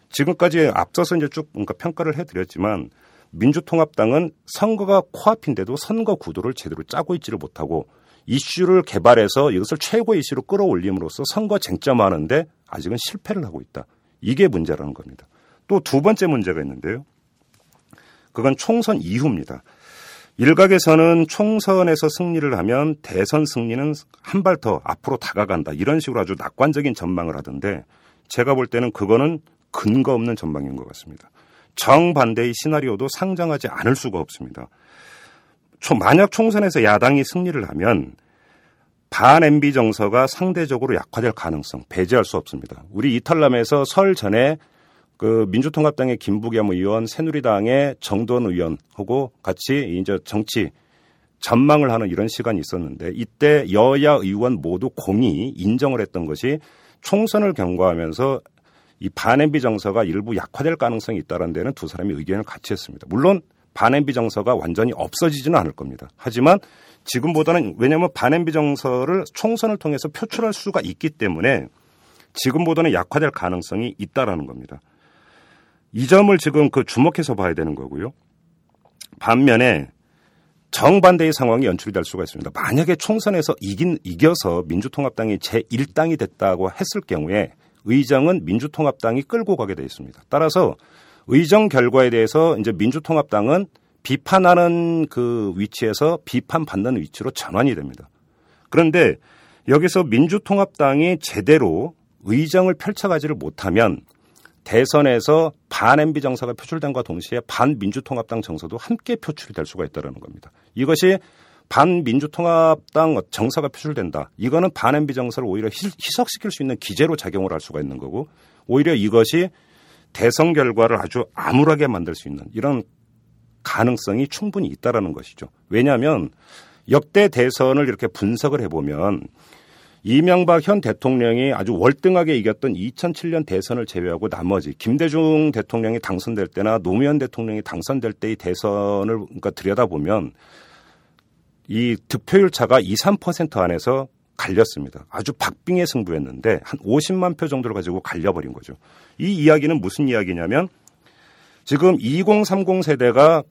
지금까지 앞서서 이제 쭉 뭔가 평가를 해드렸지만 민주통합당은 선거가 코앞인데도 선거 구도를 제대로 짜고 있지를 못하고 이슈를 개발해서 이것을 최고 이슈로 끌어올림으로써 선거 쟁점하는데 아직은 실패를 하고 있다. 이게 문제라는 겁니다. 또 두 번째 문제가 있는데요. 그건 총선 이후입니다. 일각에서는 총선에서 승리를 하면 대선 승리는 한 발 더 앞으로 다가간다. 이런 식으로 아주 낙관적인 전망을 하던데 제가 볼 때는 그거는 근거 없는 전망인 것 같습니다. 정반대의 시나리오도 상정하지 않을 수가 없습니다. 만약 총선에서 야당이 승리를 하면 반 MB 정서가 상대적으로 약화될 가능성 배제할 수 없습니다. 우리 이탈남에서 설 전에 그 민주통합당의 김부겸 의원, 새누리당의 정돈 의원하고 같이 이제 정치 전망을 하는 이런 시간이 있었는데 이때 여야 의원 모두 공이 인정을 했던 것이 총선을 경과하면서 이 반엠비 정서가 일부 약화될 가능성이 있다는 데는 두 사람이 의견을 같이 했습니다. 물론 반엠비 정서가 완전히 없어지지는 않을 겁니다. 하지만 지금보다는 왜냐하면 반엠비 정서를 총선을 통해서 표출할 수가 있기 때문에 지금보다는 약화될 가능성이 있다라는 겁니다. 이 점을 지금 그 주목해서 봐야 되는 거고요. 반면에 정반대의 상황이 연출이 될 수가 있습니다. 만약에 총선에서 이긴, 이겨서 민주통합당이 제1당이 됐다고 했을 경우에 의정은 민주통합당이 끌고 가게 돼 있습니다. 따라서 의정 결과에 대해서 이제 민주통합당은 비판하는 그 위치에서 비판받는 위치로 전환이 됩니다. 그런데 여기서 민주통합당이 제대로 의정을 펼쳐가지를 못하면 대선에서 반 MB 정서가 표출된과 동시에 반 민주통합당 정서도 함께 표출이 될 수가 있다는 겁니다. 이것이 반 민주통합당 정서가 표출된다. 이거는 반 MB 정서를 오히려 희석시킬 수 있는 기재로 작용을 할 수가 있는 거고 오히려 이것이 대선 결과를 아주 암울하게 만들 수 있는 이런 가능성이 충분히 있다라는 것이죠. 왜냐하면 역대 대선을 이렇게 분석을 해보면 이명박 현 대통령이 아주 월등하게 이겼던 2007년 대선을 제외하고 나머지 김대중 대통령이 당선될 때나 노무현 대통령이 당선될 때의 대선을 그러니까 들여다보면 이 득표율 차가 2, 3% 안에서 갈렸습니다. 아주 박빙의 승부였는데 한 50만 표 정도를 가지고 갈려버린 거죠. 이 이야기는 무슨 이야기냐면 지금 2030 세대가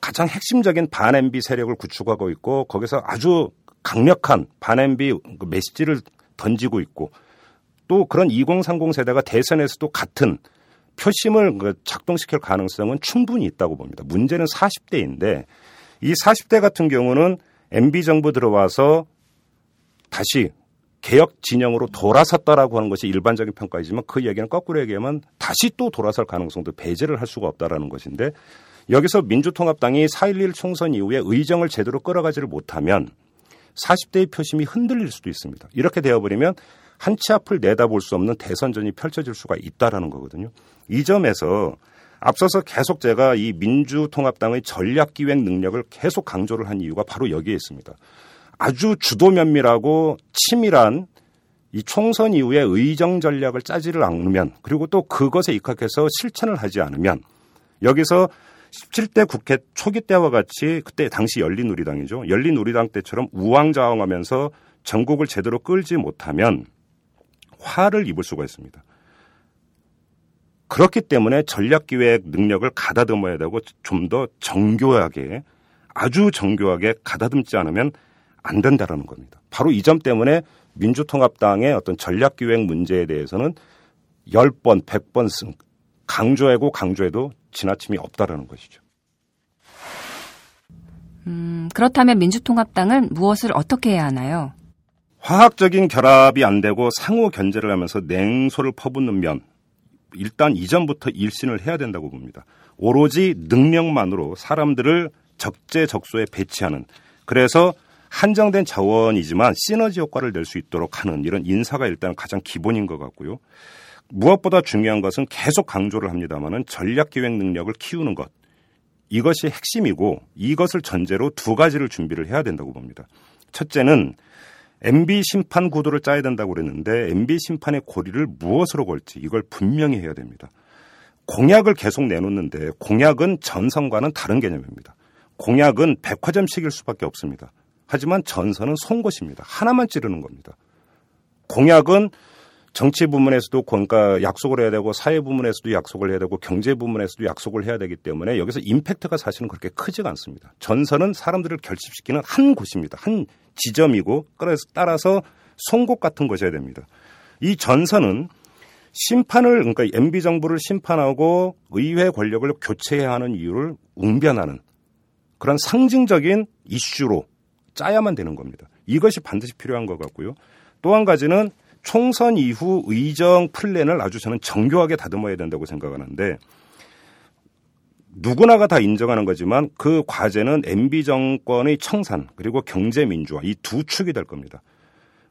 가장 핵심적인 반 MB 세력을 구축하고 있고 거기서 아주 강력한 반엠비 그 메시지를 던지고 있고 또 그런 2030 세대가 대선에서도 같은 표심을 그 작동시킬 가능성은 충분히 있다고 봅니다. 문제는 40대인데 이 40대 같은 경우는 MB 정부 들어와서 다시 개혁 진영으로 돌아섰다라고 하는 것이 일반적인 평가이지만 그 얘기는 거꾸로 얘기하면 다시 또 돌아설 가능성도 배제를 할 수가 없다라는 것인데 여기서 민주통합당이 4.11 총선 이후에 의정을 제대로 끌어가지를 못하면 40대의 표심이 흔들릴 수도 있습니다. 이렇게 되어버리면 한치 앞을 내다볼 수 없는 대선전이 펼쳐질 수가 있다라는 거거든요. 이 점에서 앞서서 계속 제가 이 민주통합당의 전략 기획 능력을 계속 강조를 한 이유가 바로 여기에 있습니다. 아주 주도 면밀하고 치밀한 이 총선 이후에 의정 전략을 짜지를 않으면 그리고 또 그것에 입각해서 실천을 하지 않으면 여기서 17대 국회 초기 때와 같이 그때 당시 열린우리당이죠. 열린우리당 때처럼 우왕좌왕하면서 전국을 제대로 끌지 못하면 화를 입을 수가 있습니다. 그렇기 때문에 전략기획 능력을 가다듬어야 되고 좀 더 정교하게 아주 정교하게 가다듬지 않으면 안 된다라는 겁니다. 바로 이 점 때문에 민주통합당의 어떤 전략기획 문제에 대해서는 10번, 100번 강조하고 강조해도 지나침이 없다라는 것이죠. 음, 그렇다면 민주통합당은 무엇을 어떻게 해야 하나요? 화학적인 결합이 안 되고 상호 견제를 하면서 냉소를 퍼붓는 면 일단 이전부터 일신을 해야 된다고 봅니다. 오로지 능력만으로 사람들을 적재적소에 배치하는 그래서 한정된 자원이지만 시너지 효과를 낼 수 있도록 하는 이런 인사가 일단 가장 기본인 것 같고요. 무엇보다 중요한 것은 계속 강조를 합니다만은 전략 기획 능력을 키우는 것. 이것이 핵심이고 이것을 전제로 두 가지를 준비를 해야 된다고 봅니다. 첫째는 MB 심판 구도를 짜야 된다고 그랬는데 MB 심판의 고리를 무엇으로 걸지 이걸 분명히 해야 됩니다. 공약을 계속 내놓는데 공약은 전선과는 다른 개념입니다. 공약은 백화점식일 수밖에 없습니다. 하지만 전선은 송곳입니다. 하나만 찌르는 겁니다. 공약은 정치 부문에서도 그러니까 약속을 해야 되고 사회 부문에서도 약속을 해야 되고 경제 부문에서도 약속을 해야 되기 때문에 여기서 임팩트가 사실은 그렇게 크지가 않습니다. 전선은 사람들을 결집시키는 한 곳입니다. 한 지점이고 그래서 따라서 송곳 같은 것이어야 됩니다. 이 전선은 심판을 그러니까 MB 정부를 심판하고 의회 권력을 교체해야 하는 이유를 웅변하는 그런 상징적인 이슈로 짜야만 되는 겁니다. 이것이 반드시 필요한 것 같고요. 또 한 가지는 총선 이후 의정 플랜을 아주 저는 정교하게 다듬어야 된다고 생각하는데 누구나가 다 인정하는 거지만 그 과제는 MB 정권의 청산 그리고 경제 민주화 이 두 축이 될 겁니다.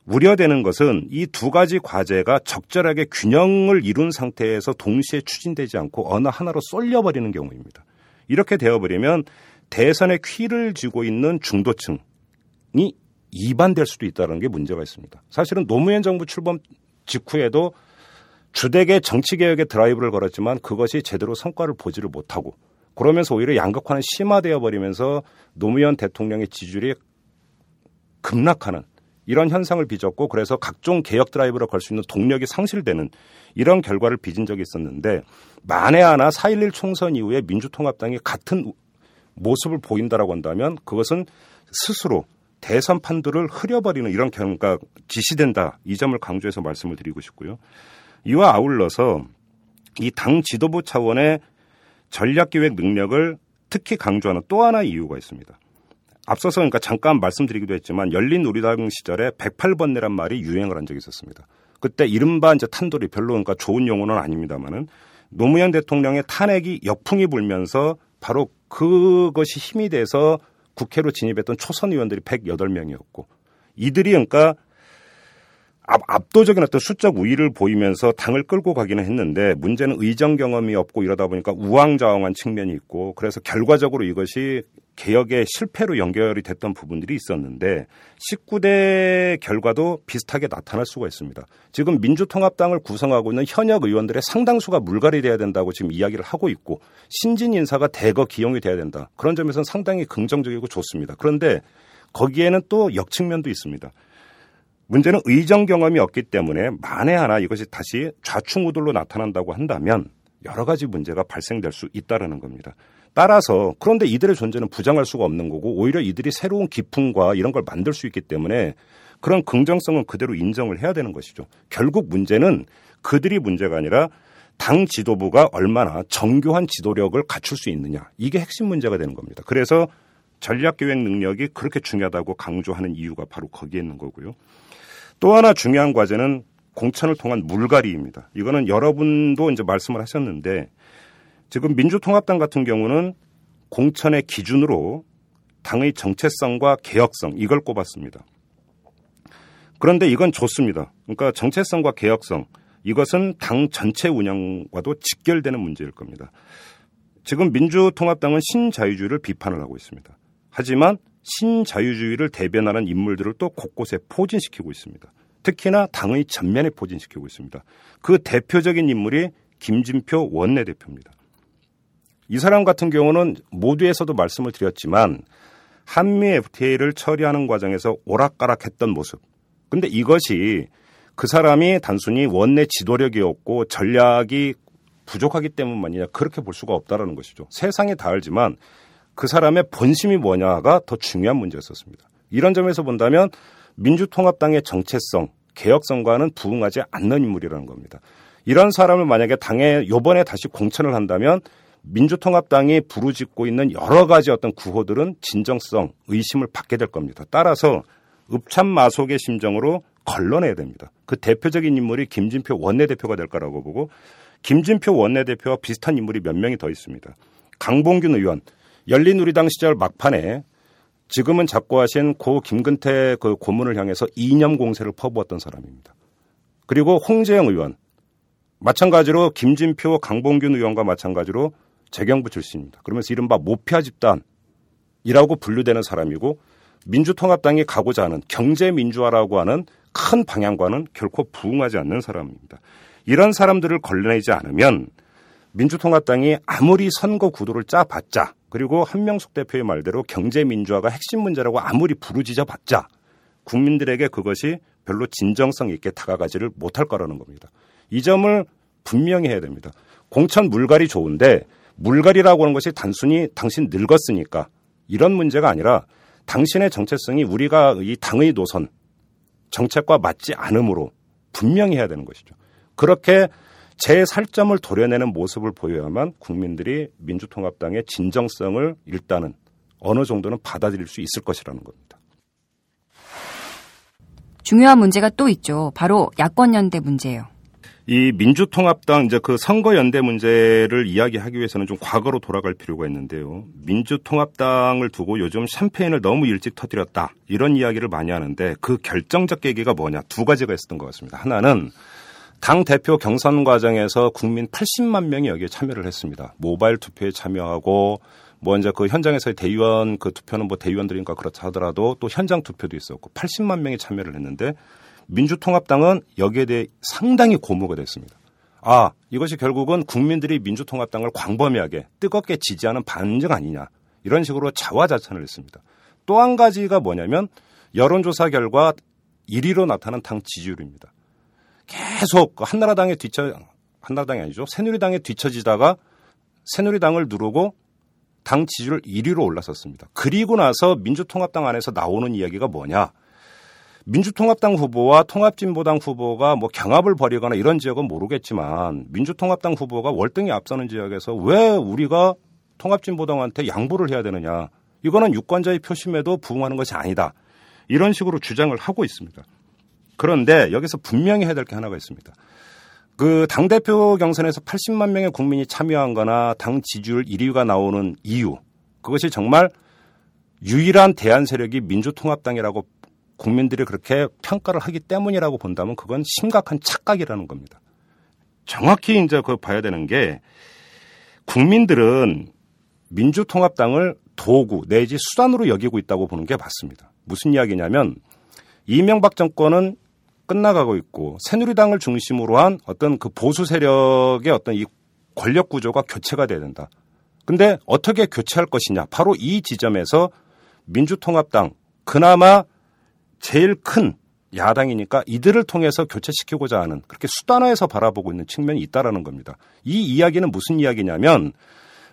우려되는 것은 이 두 가지 과제가 적절하게 균형을 이룬 상태에서 동시에 추진되지 않고 어느 하나로 쏠려버리는 경우입니다. 이렇게 되어버리면 대선의 퀴를 쥐고 있는 중도층이 이반될 수도 있다는 게 문제가 있습니다. 사실은 노무현 정부 출범 직후에도 주택의 정치개혁의 드라이브를 걸었지만 그것이 제대로 성과를 보지를 못하고 그러면서 오히려 양극화는 심화되어 버리면서 노무현 대통령의 지지율이 급락하는 이런 현상을 빚었고 그래서 각종 개혁 드라이브를 걸수 있는 동력이 상실되는 이런 결과를 빚은 적이 있었는데 만에 하나 4.11 총선 이후에 민주통합당이 같은 모습을 보인다라고 한다면 그것은 스스로 대선 판도를 흐려버리는 이런 경우가 지시된다. 이 점을 강조해서 말씀을 드리고 싶고요. 이와 아울러서 이 당 지도부 차원의 전략기획 능력을 특히 강조하는 또 하나의 이유가 있습니다. 앞서서 그러니까 잠깐 말씀드리기도 했지만 열린 우리당 시절에 108번내란 말이 유행을 한 적이 있었습니다. 그때 이른바 이제 탄돌이 별로 그러니까 좋은 용어는 아닙니다만은 노무현 대통령의 탄핵이 역풍이 불면서 바로 그것이 힘이 돼서 국회로 진입했던 초선 의원들이 108명이었고 이들이 그러니까 압도적인 어떤 수적 우위를 보이면서 당을 끌고 가기는 했는데 문제는 의정 경험이 없고 이러다 보니까 우왕좌왕한 측면이 있고 그래서 결과적으로 이것이 개혁의 실패로 연결이 됐던 부분들이 있었는데 19대 결과도 비슷하게 나타날 수가 있습니다. 지금 민주통합당을 구성하고 있는 현역 의원들의 상당수가 물갈이 돼야 된다고 지금 이야기를 하고 있고 신진 인사가 대거 기용이 돼야 된다. 그런 점에서는 상당히 긍정적이고 좋습니다. 그런데 거기에는 또 역측면도 있습니다. 문제는 의정 경험이 없기 때문에 만에 하나 이것이 다시 좌충우돌로 나타난다고 한다면 여러 가지 문제가 발생될 수 있다라는 겁니다. 따라서 그런데 이들의 존재는 부정할 수가 없는 거고 오히려 이들이 새로운 기풍과 이런 걸 만들 수 있기 때문에 그런 긍정성은 그대로 인정을 해야 되는 것이죠. 결국 문제는 그들이 문제가 아니라 당 지도부가 얼마나 정교한 지도력을 갖출 수 있느냐. 이게 핵심 문제가 되는 겁니다. 그래서 전략기획 능력이 그렇게 중요하다고 강조하는 이유가 바로 거기에 있는 거고요. 또 하나 중요한 과제는 공천을 통한 물갈이입니다. 이거는 여러분도 이제 말씀을 하셨는데 지금 민주통합당 같은 경우는 공천의 기준으로 당의 정체성과 개혁성 이걸 꼽았습니다. 그런데 이건 좋습니다. 그러니까 정체성과 개혁성 이것은 당 전체 운영과도 직결되는 문제일 겁니다. 지금 민주통합당은 신자유주의를 비판을 하고 있습니다. 하지만 신자유주의를 대변하는 인물들을 또 곳곳에 포진시키고 있습니다. 특히나 당의 전면에 포진시키고 있습니다. 그 대표적인 인물이 김진표 원내대표입니다. 이 사람 같은 경우는 모두에서도 말씀을 드렸지만 한미 FTA를 처리하는 과정에서 오락가락했던 모습. 근데 이것이 그 사람이 단순히 원내 지도력이었고 전략이 부족하기 때문만이냐 그렇게 볼 수가 없다라는 것이죠. 세상에 다 알지만 그 사람의 본심이 뭐냐가 더 중요한 문제였었습니다. 이런 점에서 본다면 민주통합당의 정체성, 개혁성과는 부응하지 않는 인물이라는 겁니다. 이런 사람을 만약에 당에 요번에 다시 공천을 한다면 민주통합당이 부르짖고 있는 여러 가지 어떤 구호들은 진정성, 의심을 받게 될 겁니다. 따라서 읍참마속의 심정으로 걸러내야 됩니다. 그 대표적인 인물이 김진표 원내대표가 될 거라고 보고 김진표 원내대표와 비슷한 인물이 몇 명이 더 있습니다. 강봉균 의원, 열린우리당 시절 막판에 지금은 작고하신 고 김근태 그 고문을 향해서 이념 공세를 퍼부었던 사람입니다. 그리고 홍재영 의원 마찬가지로 김진표 강봉균 의원과 마찬가지로 재경부 출신입니다. 그러면서 이른바 모피아 집단이라고 분류되는 사람이고 민주통합당이 가고자 하는 경제민주화라고 하는 큰 방향과는 결코 부응하지 않는 사람입니다. 이런 사람들을 걸러내지 않으면 민주통합당이 아무리 선거 구도를 짜봤자 그리고 한명숙 대표의 말대로 경제 민주화가 핵심 문제라고 아무리 부르짖어 봤자 국민들에게 그것이 별로 진정성 있게 다가가지를 못할 거라는 겁니다. 이 점을 분명히 해야 됩니다. 공천 물갈이 좋은데 물갈이라고 하는 것이 단순히 당신 늙었으니까 이런 문제가 아니라 당신의 정체성이 우리가 이 당의 노선 정책과 맞지 않으므로 분명히 해야 되는 것이죠. 그렇게 제 살점을 도려내는 모습을 보여야만 국민들이 민주통합당의 진정성을 일단은 어느 정도는 받아들일 수 있을 것이라는 겁니다. 중요한 문제가 또 있죠. 바로 야권 연대 문제예요. 이 민주통합당 이제 그 선거연대 문제를 이야기하기 위해서는 좀 과거로 돌아갈 필요가 있는데요. 민주통합당을 두고 요즘 샴페인을 너무 일찍 터뜨렸다 이런 이야기를 많이 하는데 그 결정적 계기가 뭐냐 두 가지가 있었던 것 같습니다. 하나는 당 대표 경선 과정에서 국민 80만 명이 여기에 참여를 했습니다. 모바일 투표에 참여하고 뭐 이제 그 현장에서의 대의원 그 투표는 뭐 대의원들인가 그렇다 하더라도 또 현장 투표도 있었고 80만 명이 참여를 했는데 민주통합당은 여기에 대해 상당히 고무가 됐습니다. 아, 이것이 결국은 국민들이 민주통합당을 광범위하게 뜨겁게 지지하는 반증 아니냐. 이런 식으로 자화자찬을 했습니다. 또 한 가지가 뭐냐면 여론조사 결과 1위로 나타난 당 지지율입니다. 계속 그 한나라당에 뒤처, 한나라당이 아니죠. 새누리당에 뒤처지다가 새누리당을 누르고 당 지지율 1위로 올랐었습니다. 그리고 나서 민주통합당 안에서 나오는 이야기가 뭐냐. 민주통합당 후보와 통합진보당 후보가 뭐 경합을 벌이거나 이런 지역은 모르겠지만 민주통합당 후보가 월등히 앞서는 지역에서 왜 우리가 통합진보당한테 양보를 해야 되느냐. 이거는 유권자의 표심에도 부응하는 것이 아니다. 이런 식으로 주장을 하고 있습니다. 그런데 여기서 분명히 해야 될 게 하나가 있습니다. 그 당대표 경선에서 80만 명의 국민이 참여한 거나 당 지지율 1위가 나오는 이유. 그것이 정말 유일한 대안 세력이 민주통합당이라고 국민들이 그렇게 평가를 하기 때문이라고 본다면 그건 심각한 착각이라는 겁니다. 정확히 이제 그 봐야 되는 게 국민들은 민주통합당을 도구 내지 수단으로 여기고 있다고 보는 게 맞습니다. 무슨 이야기냐면 이명박 정권은 끝나가고 있고 새누리당을 중심으로 한 어떤 그 보수 세력의 어떤 이 권력 구조가 교체가 돼야 된다. 근데 어떻게 교체할 것이냐? 바로 이 지점에서 민주통합당 그나마 제일 큰 야당이니까 이들을 통해서 교체시키고자 하는 그렇게 수단화해서 바라보고 있는 측면이 있다라는 겁니다. 이 이야기는 무슨 이야기냐면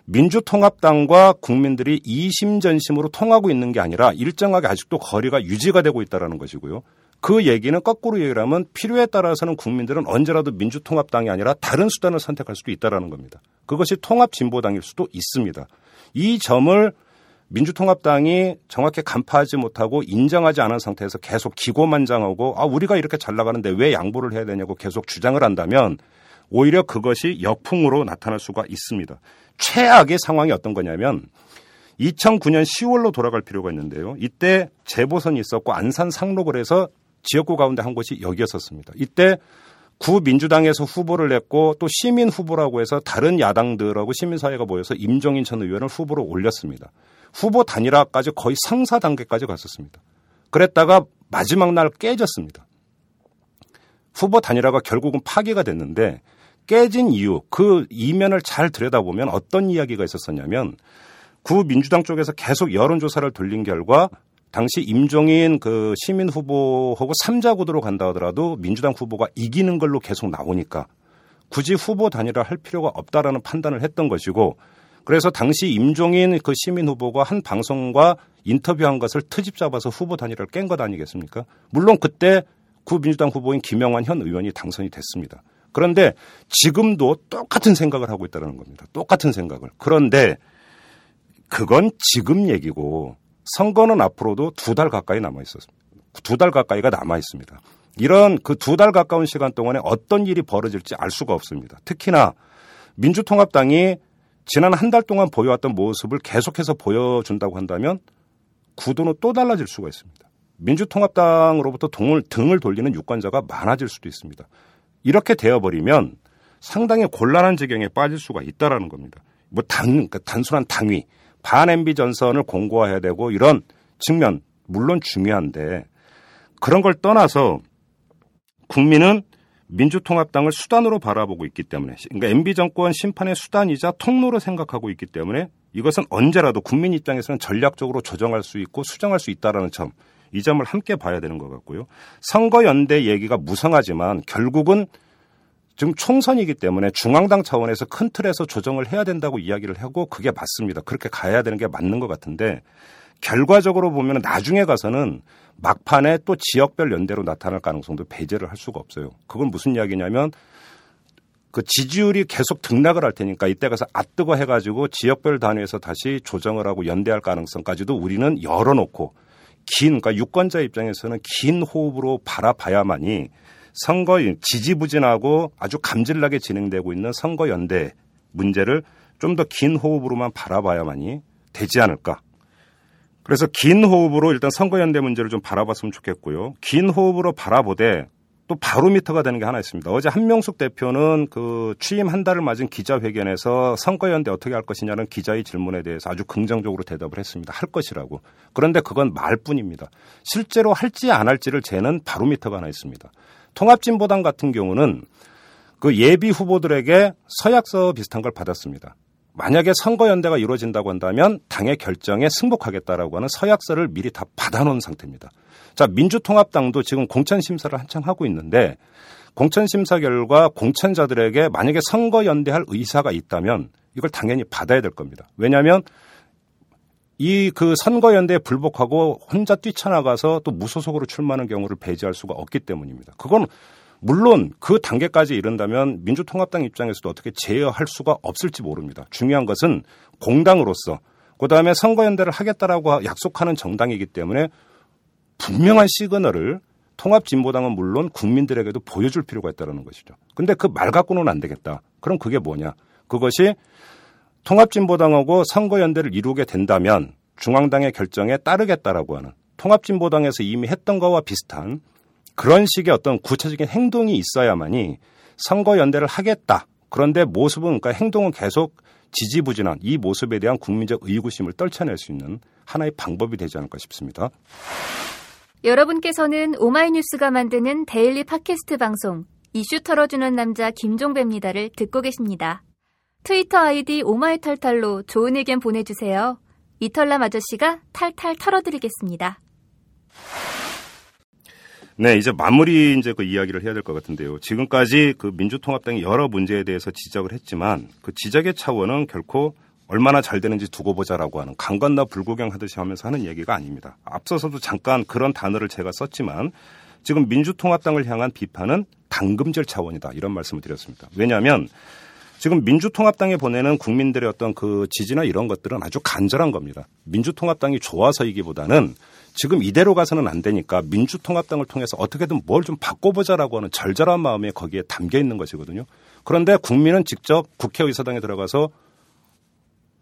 민주통합당과 국민들이 이심전심으로 통하고 있는 게 아니라 일정하게 아직도 거리가 유지가 되고 있다라는 것이고요. 그 얘기는 거꾸로 얘기를 하면 필요에 따라서는 국민들은 언제라도 민주통합당이 아니라 다른 수단을 선택할 수도 있다라는 겁니다. 그것이 통합진보당일 수도 있습니다. 이 점을 민주통합당이 정확히 간파하지 못하고 인정하지 않은 상태에서 계속 기고만장하고 아 우리가 이렇게 잘 나가는데 왜 양보를 해야 되냐고 계속 주장을 한다면 오히려 그것이 역풍으로 나타날 수가 있습니다. 최악의 상황이 어떤 거냐면 2009년 10월로 돌아갈 필요가 있는데요. 이때 재보선이 있었고 안산 상록을 해서 지역구 가운데 한 곳이 여기였었습니다. 이때 구민주당에서 후보를 냈고 또 시민 후보라고 해서 다른 야당들하고 시민사회가 모여서 임종인 전 의원을 후보로 올렸습니다. 후보 단일화까지 거의 상사 단계까지 갔었습니다. 그랬다가 마지막 날 깨졌습니다. 후보 단일화가 결국은 파기가 됐는데 깨진 이유, 그 이면을 잘 들여다보면 어떤 이야기가 있었었냐면 구 민주당 쪽에서 계속 여론조사를 돌린 결과 당시 임종인 그 시민 후보하고 3자 구도로 간다 하더라도 민주당 후보가 이기는 걸로 계속 나오니까 굳이 후보 단일화 할 필요가 없다라는 판단을 했던 것이고 그래서 당시 임종인 그 시민 후보가 한 방송과 인터뷰한 것을 트집 잡아서 후보 단일화를 깬 것 아니겠습니까? 물론 그때 구 민주당 후보인 김영환 현 의원이 당선이 됐습니다. 그런데 지금도 똑같은 생각을 하고 있다는 겁니다. 똑같은 생각을. 그런데 그건 지금 얘기고 선거는 앞으로도 두 달 가까이 남아 있었습니다. 두 달 가까이가 남아 있습니다. 이런 그 두 달 가까운 시간 동안에 어떤 일이 벌어질지 알 수가 없습니다. 특히나 민주통합당이 지난 한 달 동안 보여왔던 모습을 계속해서 보여준다고 한다면 구도는 또 달라질 수가 있습니다. 민주통합당으로부터 동을, 등을 돌리는 유권자가 많아질 수도 있습니다. 이렇게 되어버리면 상당히 곤란한 지경에 빠질 수가 있다라는 겁니다. 뭐 단, 그러니까 단순한 당위, 반 MB 전선을 공고화해야 되고 이런 측면 물론 중요한데 그런 걸 떠나서 국민은 민주통합당을 수단으로 바라보고 있기 때문에 그러니까 MB 정권 심판의 수단이자 통로로 생각하고 있기 때문에 이것은 언제라도 국민 입장에서는 전략적으로 조정할 수 있고 수정할 수 있다라는 점. 이 점을 함께 봐야 되는 것 같고요. 선거 연대 얘기가 무성하지만 결국은 지금 총선이기 때문에 중앙당 차원에서 큰 틀에서 조정을 해야 된다고 이야기를 하고 그게 맞습니다. 그렇게 가야 되는 게 맞는 것 같은데 결과적으로 보면 나중에 가서는 막판에 또 지역별 연대로 나타날 가능성도 배제를 할 수가 없어요. 그건 무슨 이야기냐면 그 지지율이 계속 등락을 할 테니까 이때 가서 아뜨거 해가지고 지역별 단위에서 다시 조정을 하고 연대할 가능성까지도 우리는 열어놓고 긴, 그러니까 유권자 입장에서는 긴 호흡으로 바라봐야만이 선거 지지부진하고 아주 감질나게 진행되고 있는 선거 연대 문제를 좀 더 긴 호흡으로만 바라봐야만이 되지 않을까. 그래서 긴 호흡으로 일단 선거연대 문제를 좀 바라봤으면 좋겠고요. 긴 호흡으로 바라보되 또 바로미터가 되는 게 하나 있습니다. 어제 한명숙 대표는 그 취임 한 달을 맞은 기자회견에서 선거연대 어떻게 할 것이냐는 기자의 질문에 대해서 아주 긍정적으로 대답을 했습니다. 할 것이라고. 그런데 그건 말뿐입니다. 실제로 할지 안 할지를 재는 바로미터가 하나 있습니다. 통합진보당 같은 경우는 그 예비 후보들에게 서약서 비슷한 걸 받았습니다. 만약에 선거연대가 이루어진다고 한다면 당의 결정에 승복하겠다라고 하는 서약서를 미리 다 받아놓은 상태입니다. 자, 민주통합당도 지금 공천심사를 한창 하고 있는데 공천심사 결과 공천자들에게 만약에 선거연대할 의사가 있다면 이걸 당연히 받아야 될 겁니다. 왜냐하면 이 그 선거연대에 불복하고 혼자 뛰쳐나가서 또 무소속으로 출마하는 경우를 배제할 수가 없기 때문입니다. 그건 물론 그 단계까지 이른다면 민주통합당 입장에서도 어떻게 제어할 수가 없을지 모릅니다. 중요한 것은 공당으로서 그다음에 선거연대를 하겠다라고 약속하는 정당이기 때문에 분명한 시그널을 통합진보당은 물론 국민들에게도 보여줄 필요가 있다는 것이죠. 근데 그 말 갖고는 안 되겠다. 그럼 그게 뭐냐? 그것이 통합진보당하고 선거연대를 이루게 된다면 중앙당의 결정에 따르겠다라고 하는 통합진보당에서 이미 했던 거와 비슷한 그런 식의 어떤 구체적인 행동이 있어야만이 선거 연대를 하겠다. 그런데 모습은 그러니까 행동은 계속 지지부진한 이 모습에 대한 국민적 의구심을 떨쳐낼 수 있는 하나의 방법이 되지 않을까 싶습니다. 여러분께서는 오마이뉴스가 만드는 데일리 팟캐스트 방송 이슈 털어주는 남자 김종배입니다를 듣고 계십니다. 트위터 아이디 오마이털털로 좋은 의견 보내주세요. 이털남 아저씨가 탈탈 털어드리겠습니다. 네, 이제 마무리 이제 그 이야기를 해야 될 것 같은데요. 지금까지 그 민주통합당이 여러 문제에 대해서 지적을 했지만 그 지적의 차원은 결코 얼마나 잘 되는지 두고 보자라고 하는 강건나 불구경 하듯이 하면서 하는 얘기가 아닙니다. 앞서서도 잠깐 그런 단어를 제가 썼지만 지금 민주통합당을 향한 비판은 당금질 차원이다 이런 말씀을 드렸습니다. 왜냐하면 지금 민주통합당에 보내는 국민들의 어떤 그 지지나 이런 것들은 아주 간절한 겁니다. 민주통합당이 좋아서이기보다는 지금 이대로 가서는 안 되니까 민주통합당을 통해서 어떻게든 뭘 좀 바꿔보자라고 하는 절절한 마음이 거기에 담겨 있는 것이거든요. 그런데 국민은 직접 국회의사당에 들어가서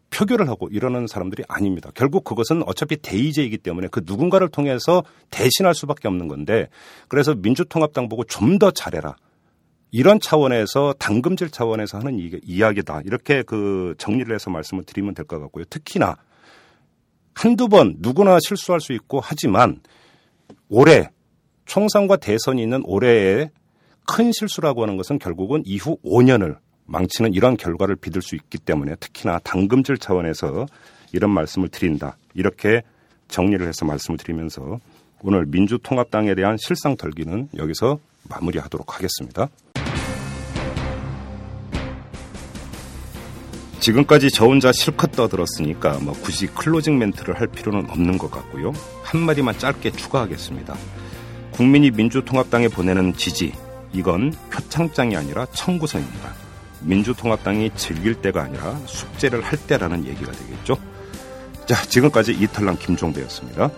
표결을 하고 이러는 사람들이 아닙니다. 결국 그것은 어차피 대의제이기 때문에 그 누군가를 통해서 대신할 수밖에 없는 건데 그래서 민주통합당 보고 좀 더 잘해라. 이런 차원에서 당금질 차원에서 하는 이야기다. 이렇게 그 정리를 해서 말씀을 드리면 될 것 같고요. 특히나 한두 번 누구나 실수할 수 있고 하지만 올해 총선과 대선이 있는 올해의 큰 실수라고 하는 것은 결국은 이후 5년을 망치는 이런 결과를 빚을 수 있기 때문에 특히나 당금질 차원에서 이런 말씀을 드린다. 이렇게 정리를 해서 말씀을 드리면서 오늘 민주통합당에 대한 실상 덜기는 여기서 마무리하도록 하겠습니다. 지금까지 저 혼자 실컷 떠들었으니까 뭐 굳이 클로징 멘트를 할 필요는 없는 것 같고요. 한마디만 짧게 추가하겠습니다. 국민이 민주통합당에 보내는 지지, 이건 표창장이 아니라 청구서입니다. 민주통합당이 즐길 때가 아니라 숙제를 할 때라는 얘기가 되겠죠. 자, 지금까지 이탈남 김종배였습니다.